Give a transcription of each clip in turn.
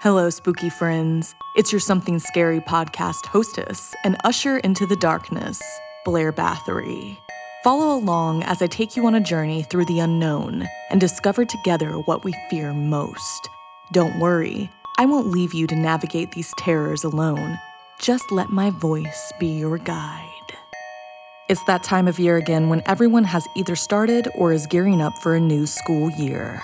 Hello, spooky friends. It's your Something Scary podcast hostess and usher into the darkness, Blair Bathory. Follow along as I take you on a journey through the unknown and discover together what we fear most. Don't worry, I won't leave you to navigate these terrors alone. Just let my voice be your guide. It's that time of year again when everyone has either started or is gearing up for a new school year.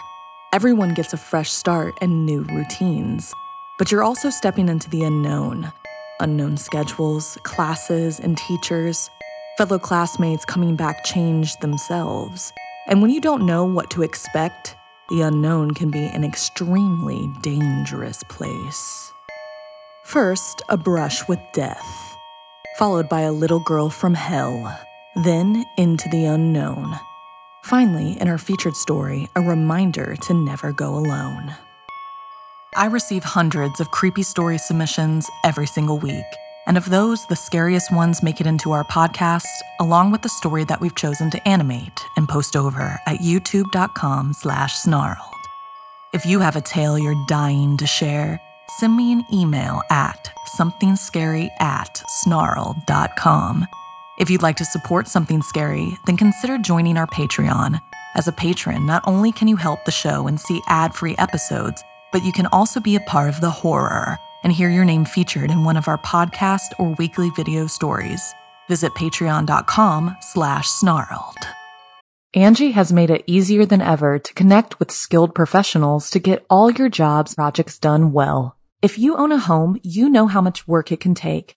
Everyone gets a fresh start and new routines, but you're also stepping into the unknown. Unknown schedules, classes, and teachers, fellow classmates coming back changed themselves. And when you don't know what to expect, the unknown can be an extremely dangerous place. First, a brush with death, followed by a little girl from hell, then into the unknown. Finally, in our featured story, a reminder to never go alone. I receive hundreds of creepy story submissions every single week. And of those, the scariest ones make it into our podcast, along with the story that we've chosen to animate and post over at youtube.com slash snarled. If you have a tale you're dying to share, send me an email at somethingscary at snarled.com. If you'd like to support something scary, then consider joining our Patreon. As a patron, not only can you help the show and see ad free episodes, but you can also be a part of the horror and hear your name featured in one of our podcast or weekly video stories. Visit patreon.com slash snarled. Angie has made it easier than ever to connect with skilled professionals to get all your jobs projects done well. If you own a home, you know how much work it can take,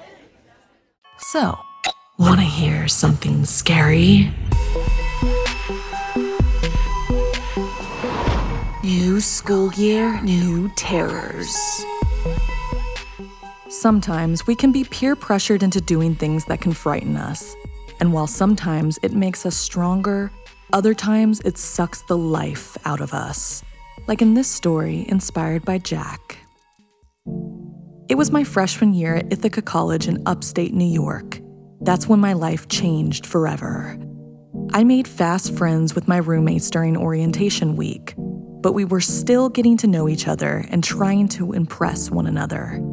So, want to hear something scary? New school year, new terrors. Sometimes we can be peer pressured into doing things that can frighten us. And while sometimes it makes us stronger, other times it sucks the life out of us. Like in this story inspired by Jack. It was my freshman year at Ithaca College in upstate New York. That's when my life changed forever. I made fast friends with my roommates during orientation week, but we were still getting to know each other and trying to impress one another.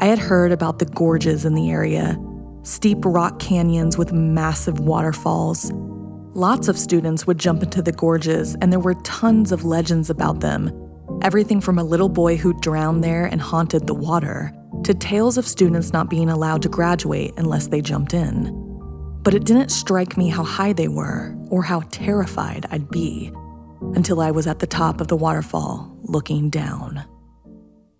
I had heard about the gorges in the area steep rock canyons with massive waterfalls. Lots of students would jump into the gorges, and there were tons of legends about them Everything from a little boy who drowned there and haunted the water, to tales of students not being allowed to graduate unless they jumped in. But it didn't strike me how high they were or how terrified I'd be until I was at the top of the waterfall looking down.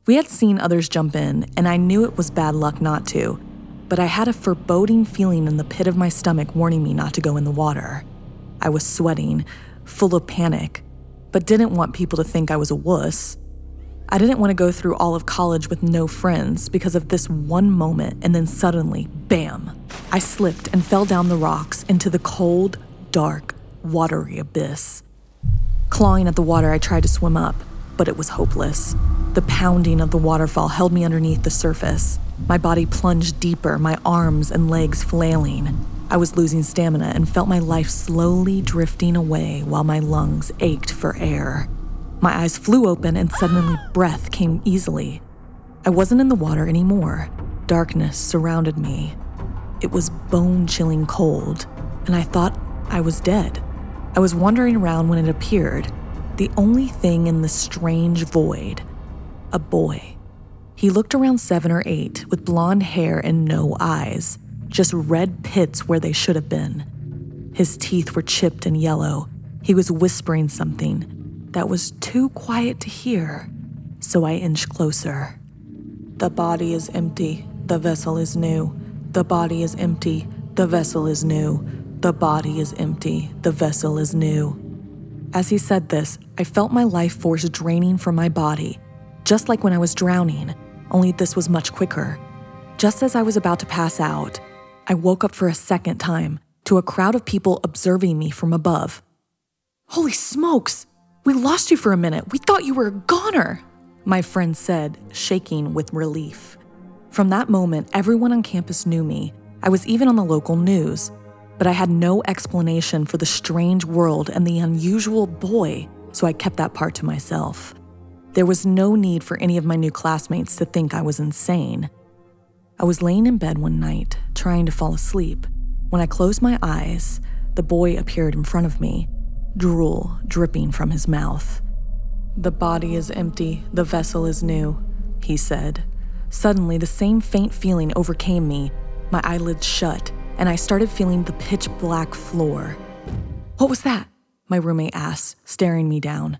We had seen others jump in, and I knew it was bad luck not to, but I had a foreboding feeling in the pit of my stomach warning me not to go in the water. I was sweating, full of panic, but didn't want people to think I was a wuss. I didn't want to go through all of college with no friends because of this one moment, and then suddenly, bam, I slipped and fell down the rocks into the cold, dark, watery abyss. Clawing at the water, I tried to swim up, but it was hopeless. The pounding of the waterfall held me underneath the surface. My body plunged deeper, my arms and legs flailing. I was losing stamina and felt my life slowly drifting away while my lungs ached for air. My eyes flew open and suddenly breath came easily. I wasn't in the water anymore. Darkness surrounded me. It was bone chilling cold, and I thought I was dead. I was wandering around when it appeared, the only thing in the strange void a boy. He looked around seven or eight with blonde hair and no eyes, just red pits where they should have been. His teeth were chipped and yellow. He was whispering something that was too quiet to hear, so I inched closer. The body is empty, the vessel is new. The body is empty, the vessel is new. The body is empty, the vessel is new. As he said this, I felt my life force draining from my body, just like when I was drowning, only this was much quicker. Just as I was about to pass out, I woke up for a second time to a crowd of people observing me from above. Holy smokes! We lost you for a minute. We thought you were a goner, my friend said, shaking with relief. From that moment, everyone on campus knew me. I was even on the local news but I had no explanation for the strange world and the unusual boy, so I kept that part to myself. There was no need for any of my new classmates to think I was insane. I was laying in bed one night, trying to fall asleep. When I closed my eyes, the boy appeared in front of me, drool dripping from his mouth. The body is empty, the vessel is new, he said. Suddenly, the same faint feeling overcame me. My eyelids shut, and I started feeling the pitch black floor. What was that? My roommate asked, staring me down.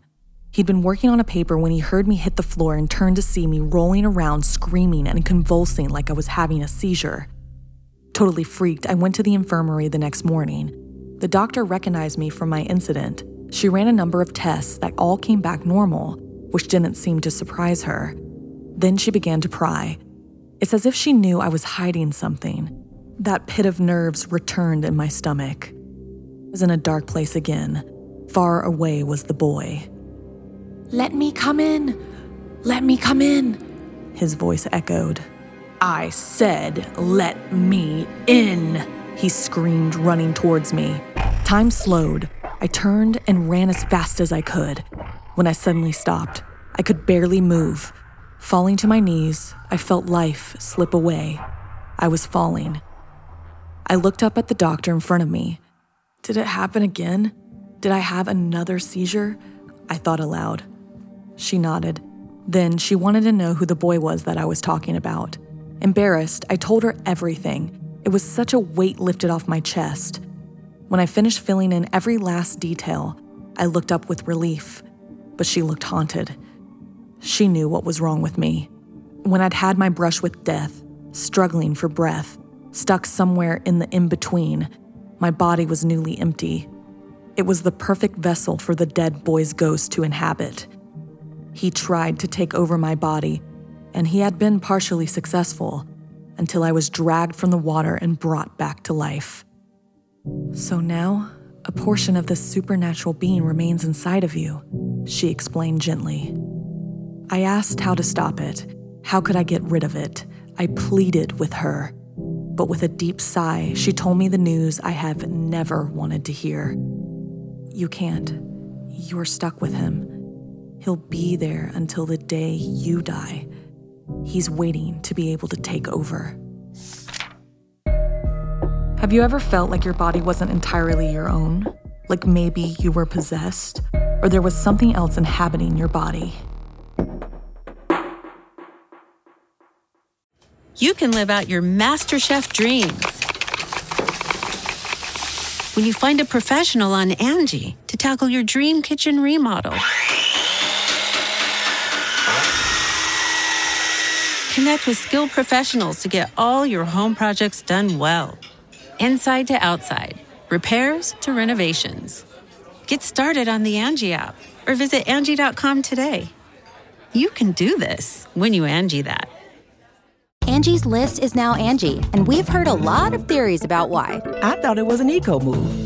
He'd been working on a paper when he heard me hit the floor and turned to see me rolling around, screaming and convulsing like I was having a seizure. Totally freaked, I went to the infirmary the next morning. The doctor recognized me from my incident. She ran a number of tests that all came back normal, which didn't seem to surprise her. Then she began to pry. It's as if she knew I was hiding something. That pit of nerves returned in my stomach. I was in a dark place again. Far away was the boy. Let me come in! Let me come in! His voice echoed. I said, let me in! He screamed, running towards me. Time slowed. I turned and ran as fast as I could. When I suddenly stopped, I could barely move. Falling to my knees, I felt life slip away. I was falling. I looked up at the doctor in front of me. Did it happen again? Did I have another seizure? I thought aloud. She nodded. Then she wanted to know who the boy was that I was talking about. Embarrassed, I told her everything. It was such a weight lifted off my chest. When I finished filling in every last detail, I looked up with relief, but she looked haunted. She knew what was wrong with me. When I'd had my brush with death, struggling for breath, stuck somewhere in the in between. My body was newly empty. It was the perfect vessel for the dead boy's ghost to inhabit. He tried to take over my body, and he had been partially successful until I was dragged from the water and brought back to life. So now, a portion of this supernatural being remains inside of you, she explained gently. I asked how to stop it. How could I get rid of it? I pleaded with her but with a deep sigh, she told me the news I have never wanted to hear. You can't. You're stuck with him. He'll be there until the day you die. He's waiting to be able to take over. Have you ever felt like your body wasn't entirely your own? Like maybe you were possessed? Or there was something else inhabiting your body? you can live out your MasterChef dreams when you find a professional on Angie to tackle your dream kitchen remodel. Connect with skilled professionals to get all your home projects done well. Inside to outside, repairs to renovations. Get started on the Angie app or visit Angi.com today. You can do this when you Angie that. Angie's list is now Angie, and we've heard a lot of theories about why. I thought it was an eco move.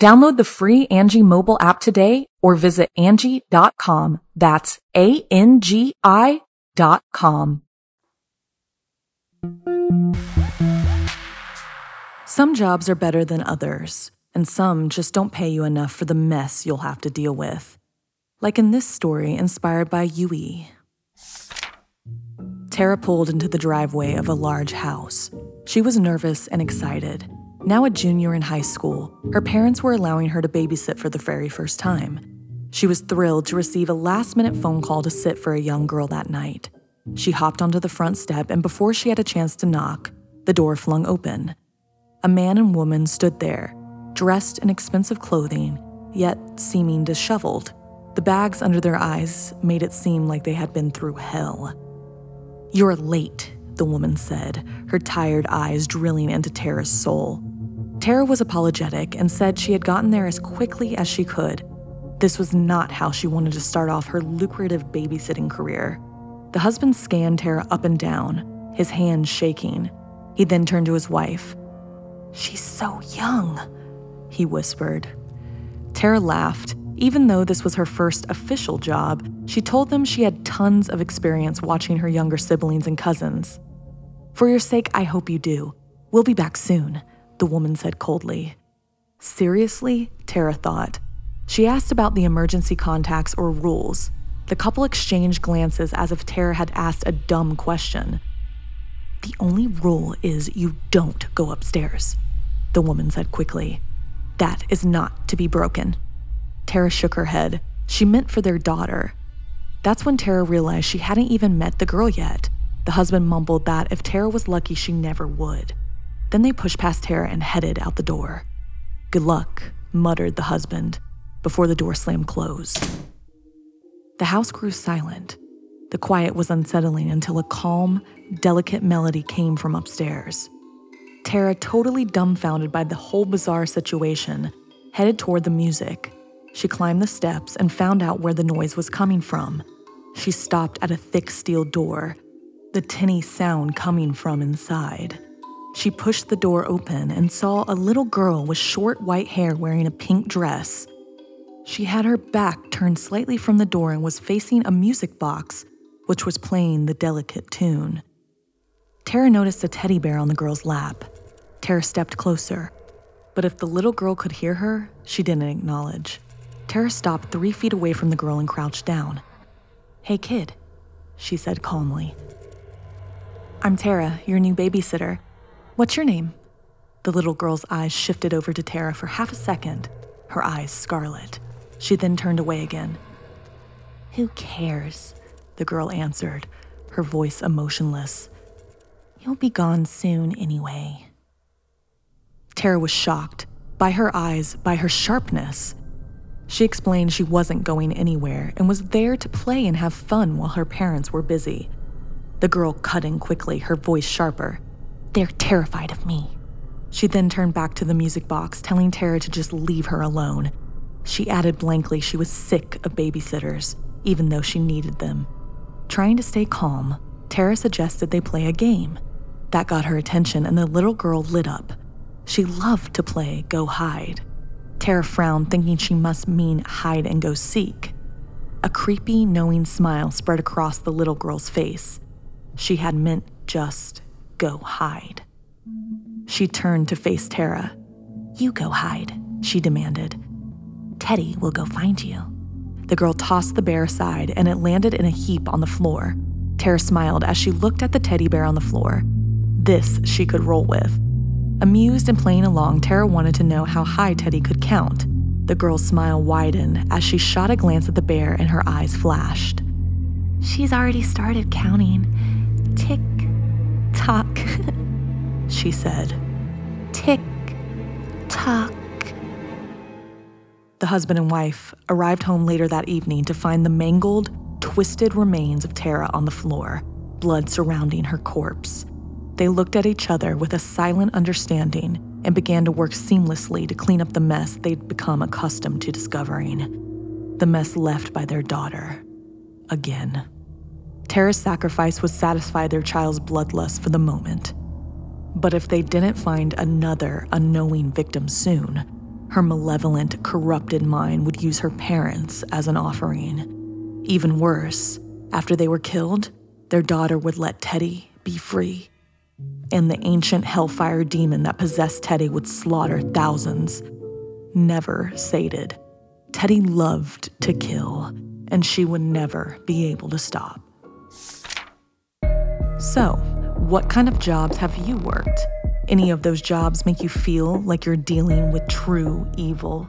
Download the free Angie mobile app today or visit Angi.com. That's A-N-G-I dot com. Some jobs are better than others, and some just don't pay you enough for the mess you'll have to deal with. Like in this story inspired by Yui. Tara pulled into the driveway of a large house. She was nervous and excited. Now a junior in high school, her parents were allowing her to babysit for the very first time. She was thrilled to receive a last minute phone call to sit for a young girl that night. She hopped onto the front step, and before she had a chance to knock, the door flung open. A man and woman stood there, dressed in expensive clothing, yet seeming disheveled. The bags under their eyes made it seem like they had been through hell. You're late, the woman said, her tired eyes drilling into Tara's soul. Tara was apologetic and said she had gotten there as quickly as she could. This was not how she wanted to start off her lucrative babysitting career. The husband scanned Tara up and down, his hands shaking. He then turned to his wife. She's so young, he whispered. Tara laughed. Even though this was her first official job, she told them she had tons of experience watching her younger siblings and cousins. For your sake, I hope you do. We'll be back soon, the woman said coldly. Seriously? Tara thought. She asked about the emergency contacts or rules. The couple exchanged glances as if Tara had asked a dumb question. The only rule is you don't go upstairs, the woman said quickly. That is not to be broken. Tara shook her head. She meant for their daughter. That's when Tara realized she hadn't even met the girl yet. The husband mumbled that if Tara was lucky, she never would. Then they pushed past Tara and headed out the door. Good luck, muttered the husband before the door slammed closed. The house grew silent. The quiet was unsettling until a calm, delicate melody came from upstairs. Tara, totally dumbfounded by the whole bizarre situation, headed toward the music. She climbed the steps and found out where the noise was coming from. She stopped at a thick steel door, the tinny sound coming from inside. She pushed the door open and saw a little girl with short white hair wearing a pink dress. She had her back turned slightly from the door and was facing a music box, which was playing the delicate tune. Tara noticed a teddy bear on the girl's lap. Tara stepped closer, but if the little girl could hear her, she didn't acknowledge. Tara stopped three feet away from the girl and crouched down. Hey, kid, she said calmly. I'm Tara, your new babysitter. What's your name? The little girl's eyes shifted over to Tara for half a second, her eyes scarlet. She then turned away again. Who cares? The girl answered, her voice emotionless. You'll be gone soon anyway. Tara was shocked by her eyes, by her sharpness. She explained she wasn't going anywhere and was there to play and have fun while her parents were busy. The girl cut in quickly, her voice sharper. They're terrified of me. She then turned back to the music box, telling Tara to just leave her alone. She added blankly she was sick of babysitters, even though she needed them. Trying to stay calm, Tara suggested they play a game. That got her attention, and the little girl lit up. She loved to play Go Hide. Tara frowned, thinking she must mean hide and go seek. a creepy, knowing smile spread across the little girl's face. She had meant just go hide. She turned to face Tara. You go hide, she demanded. Teddy will go find you. The girl tossed the bear aside and it landed in a heap on the floor. Tara smiled as she looked at the teddy bear on the floor. This she could roll with. Amused and playing along, Tara wanted to know how high Teddy could count. The girl's smile widened as she shot a glance at the bear and her eyes flashed. She's already started counting. She said. Tick, tock. The husband and wife arrived home later that evening to find the mangled, twisted remains of Tara on the floor, blood surrounding her corpse. They looked at each other with a silent understanding and began to work seamlessly to clean up the mess they'd become accustomed to discovering. The mess left by their daughter. Again. Tara's sacrifice would satisfy their child's bloodlust for the moment. But if they didn't find another unknowing victim soon, her malevolent, corrupted mind would use her parents as an offering. Even worse, after they were killed, their daughter would let Teddy be free and the ancient hellfire demon that possessed Teddy would slaughter thousands. Never sated. Teddy loved to kill, and she would never be able to stop. So, what kind of jobs have you worked? Any of those jobs make you feel like you're dealing with true evil?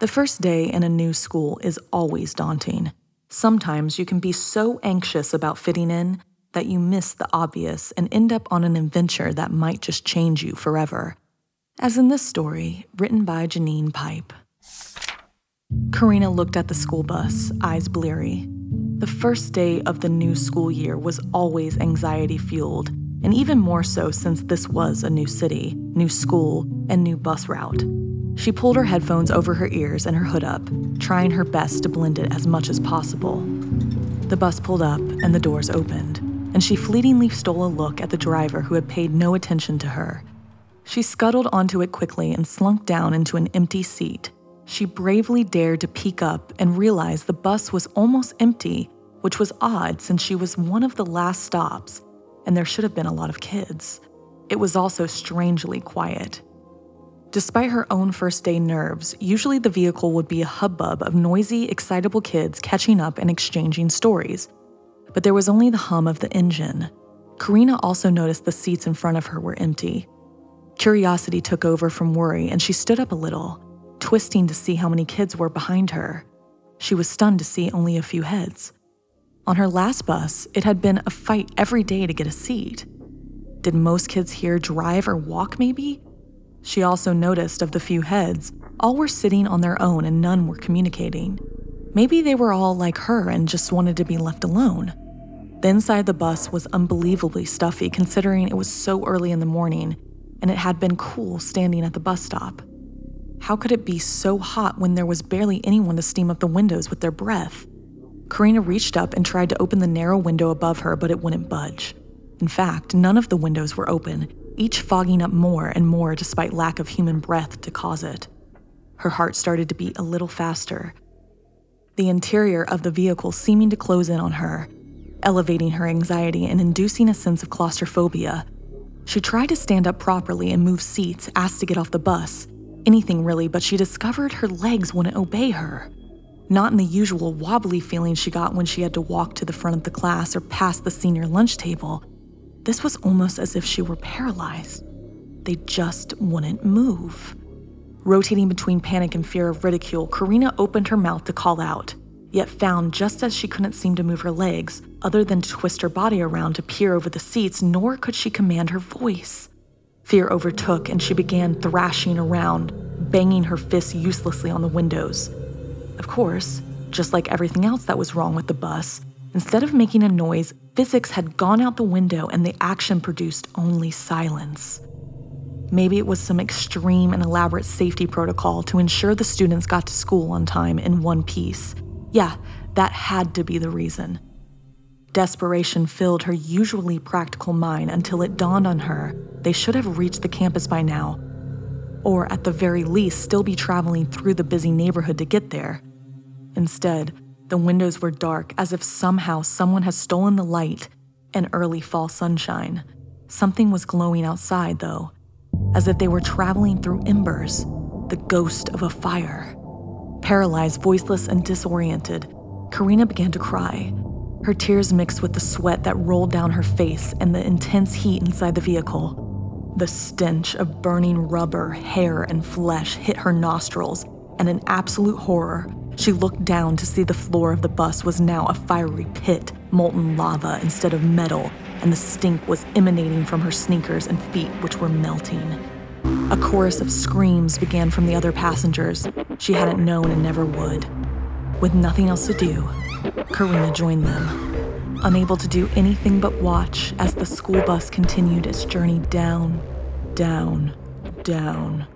The first day in a new school is always daunting. Sometimes you can be so anxious about fitting in that you miss the obvious and end up on an adventure that might just change you forever. As in this story, written by Janine Pipe. Karina looked at the school bus, eyes bleary. The first day of the new school year was always anxiety fueled, and even more so since this was a new city, new school, and new bus route. She pulled her headphones over her ears and her hood up, trying her best to blend it as much as possible. The bus pulled up and the doors opened, and she fleetingly stole a look at the driver who had paid no attention to her. She scuttled onto it quickly and slunk down into an empty seat. She bravely dared to peek up and realized the bus was almost empty, which was odd since she was one of the last stops, and there should have been a lot of kids. It was also strangely quiet. Despite her own first day nerves, usually the vehicle would be a hubbub of noisy, excitable kids catching up and exchanging stories. But there was only the hum of the engine. Karina also noticed the seats in front of her were empty. Curiosity took over from worry, and she stood up a little, twisting to see how many kids were behind her. She was stunned to see only a few heads. On her last bus, it had been a fight every day to get a seat. Did most kids here drive or walk, maybe? She also noticed of the few heads, all were sitting on their own and none were communicating. Maybe they were all like her and just wanted to be left alone. The inside of the bus was unbelievably stuffy considering it was so early in the morning and it had been cool standing at the bus stop. How could it be so hot when there was barely anyone to steam up the windows with their breath? Karina reached up and tried to open the narrow window above her, but it wouldn't budge. In fact, none of the windows were open, each fogging up more and more despite lack of human breath to cause it. Her heart started to beat a little faster. The interior of the vehicle seeming to close in on her, elevating her anxiety and inducing a sense of claustrophobia. She tried to stand up properly and move seats, asked to get off the bus, anything really, but she discovered her legs wouldn't obey her. Not in the usual wobbly feeling she got when she had to walk to the front of the class or past the senior lunch table this was almost as if she were paralyzed. They just wouldn't move. Rotating between panic and fear of ridicule, Karina opened her mouth to call out, yet found just as she couldn't seem to move her legs, other than to twist her body around to peer over the seats, nor could she command her voice. Fear overtook, and she began thrashing around, banging her fists uselessly on the windows. Of course, just like everything else that was wrong with the bus, instead of making a noise, physics had gone out the window and the action produced only silence. Maybe it was some extreme and elaborate safety protocol to ensure the students got to school on time in one piece. Yeah, that had to be the reason. Desperation filled her usually practical mind until it dawned on her they should have reached the campus by now, or at the very least, still be traveling through the busy neighborhood to get there. Instead, the windows were dark as if somehow someone had stolen the light and early fall sunshine. Something was glowing outside, though, as if they were traveling through embers, the ghost of a fire. Paralyzed, voiceless, and disoriented, Karina began to cry. Her tears mixed with the sweat that rolled down her face and the intense heat inside the vehicle. The stench of burning rubber, hair, and flesh hit her nostrils, and in absolute horror, she looked down to see the floor of the bus was now a fiery pit, molten lava instead of metal, and the stink was emanating from her sneakers and feet, which were melting. A chorus of screams began from the other passengers she hadn't known and never would. With nothing else to do, Karina joined them, unable to do anything but watch as the school bus continued its journey down, down, down.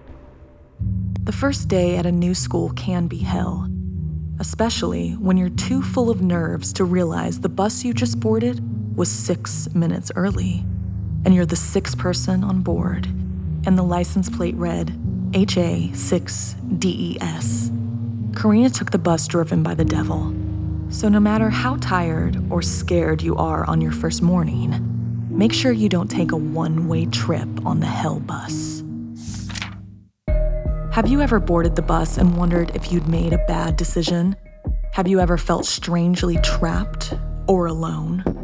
The first day at a new school can be hell especially when you're too full of nerves to realize the bus you just boarded was six minutes early, and you're the sixth person on board, and the license plate read HA6DES. Karina took the bus driven by the devil. So, no matter how tired or scared you are on your first morning, make sure you don't take a one way trip on the hell bus. Have you ever boarded the bus and wondered if you'd made a bad decision? Have you ever felt strangely trapped or alone?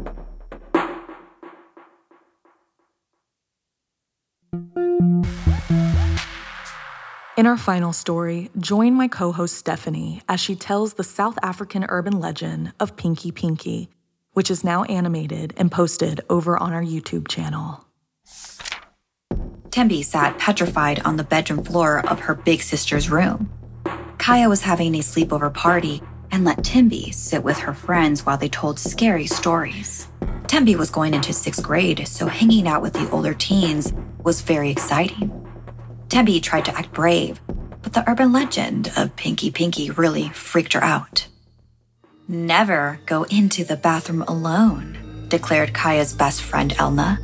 In our final story, join my co host Stephanie as she tells the South African urban legend of Pinky Pinky, which is now animated and posted over on our YouTube channel. Tembi sat petrified on the bedroom floor of her big sister's room. Kaya was having a sleepover party and let Tembi sit with her friends while they told scary stories. Tembi was going into sixth grade, so hanging out with the older teens was very exciting. Tembi tried to act brave, but the urban legend of Pinky Pinky really freaked her out. Never go into the bathroom alone, declared Kaya's best friend Elna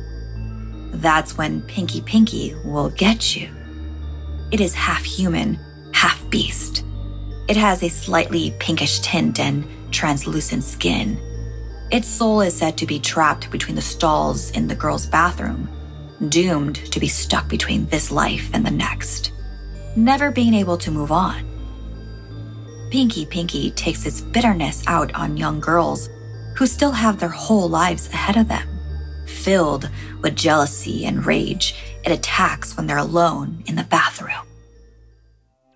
that's when Pinky Pinky will get you. It is half human, half beast. It has a slightly pinkish tint and translucent skin. Its soul is said to be trapped between the stalls in the girl's bathroom, doomed to be stuck between this life and the next, never being able to move on. Pinky Pinky takes its bitterness out on young girls who still have their whole lives ahead of them filled with jealousy and rage, it attacks when they're alone in the bathroom.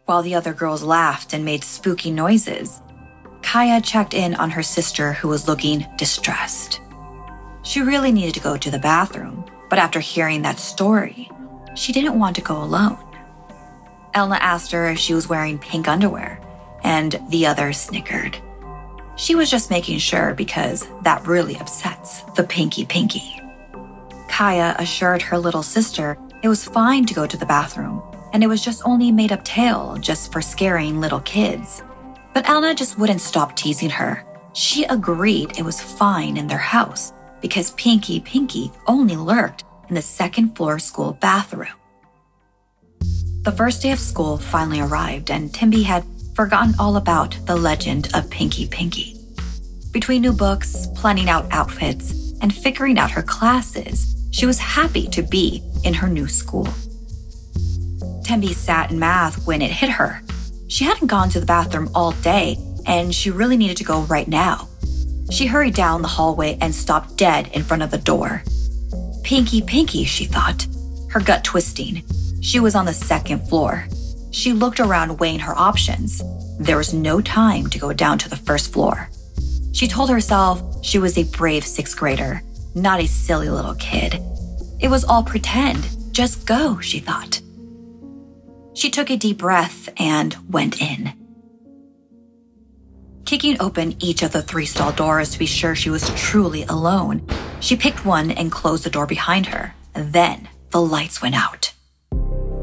While the other girls laughed and made spooky noises, Kaya checked in on her sister who was looking distressed. She really needed to go to the bathroom, but after hearing that story, she didn't want to go alone. Elna asked her if she was wearing pink underwear, and the other snickered. She was just making sure because that really upsets the Pinky Pinky. Kaya assured her little sister it was fine to go to the bathroom, and it was just only made up tale just for scaring little kids. But Elna just wouldn't stop teasing her. She agreed it was fine in their house because Pinky Pinky only lurked in the second floor school bathroom. The first day of school finally arrived, and Tembi had forgotten all about the legend of Pinky Pinky. Between new books, planning out outfits, and figuring out her classes, she was happy to be in her new school. Tembi sat in math when it hit her. She hadn't gone to the bathroom all day, and she really needed to go right now. She hurried down the hallway and stopped dead in front of the door. Pinky, Pinky, she thought, her gut twisting. She was on the second floor. She looked around, weighing her options. There was no time to go down to the first floor. She told herself she was a brave sixth grader not a silly little kid. It was all pretend, Just go, she thought. She took a deep breath and went in. Kicking open each of the three stall doors to be sure she was truly alone, she picked one and closed the door behind her. Then the lights went out.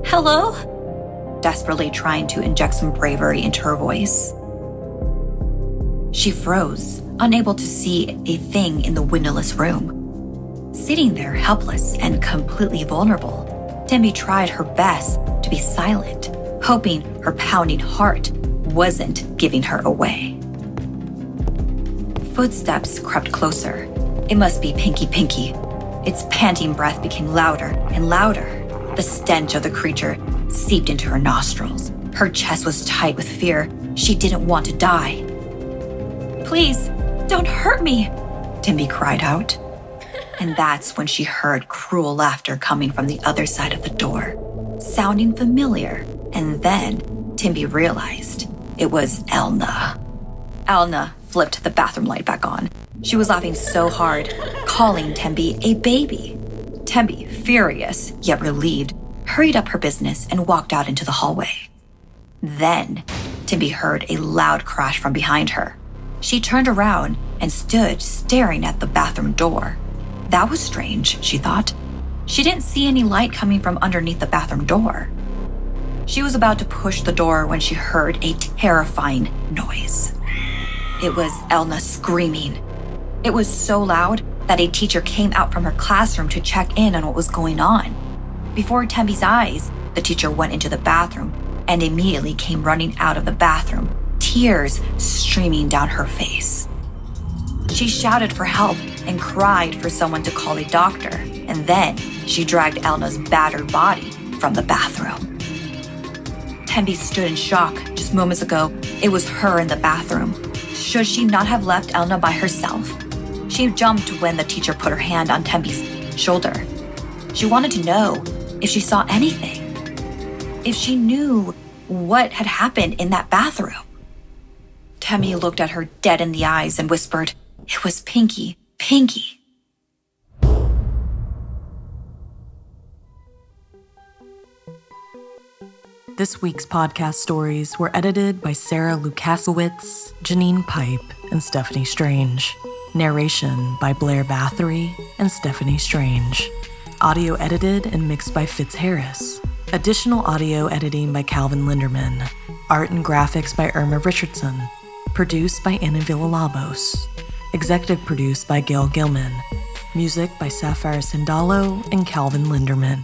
Hello? Desperately trying to inject some bravery into her voice. She froze, unable to see a thing in the windowless room. Sitting there helpless and completely vulnerable, Tembi tried her best to be silent, hoping her pounding heart wasn't giving her away. Footsteps crept closer. It must be Pinky Pinky. Its panting breath became louder and louder. The stench of the creature seeped into her nostrils. Her chest was tight with fear. She didn't want to die. Please, don't hurt me, Tembi cried out. And that's when she heard cruel laughter coming from the other side of the door, sounding familiar. And then Tembi realized it was Elna. Elna flipped the bathroom light back on. She was laughing so hard, calling Tembi a baby. Tembi, furious yet relieved, hurried up her business and walked out into the hallway. Then, Tembi heard a loud crash from behind her. She turned around and stood staring at the bathroom door. That was strange, she thought. She didn't see any light coming from underneath the bathroom door. She was about to push the door when she heard a terrifying noise. It was Elna screaming. It was so loud that a teacher came out from her classroom to check in on what was going on. Before Tembi's eyes, the teacher went into the bathroom and immediately came running out of the bathroom, tears streaming down her face. She shouted for help and cried for someone to call a doctor, and then she dragged Elna's battered body from the bathroom. Tembi stood in shock. Just moments ago, it was her in the bathroom. Should she not have left Elna by herself? She jumped when the teacher put her hand on Tembi's shoulder. She wanted to know if she saw anything, if she knew what had happened in that bathroom. Tembi looked at her dead in the eyes and whispered, It was Pinky, Pinky. This week's podcast stories were edited by Sarah Lukasiewicz, Janine Pipe, and Stephanie Strange. Narration by Blair Bathory and Stephanie Strange. Audio edited and mixed by Fitz Harris. Additional audio editing by Calvin Linderman. Art and graphics by Irma Richardson. Produced by Anna Villalobos. Executive produced by Gail Gilman. Music by Sapphire Sandalo and Calvin Linderman.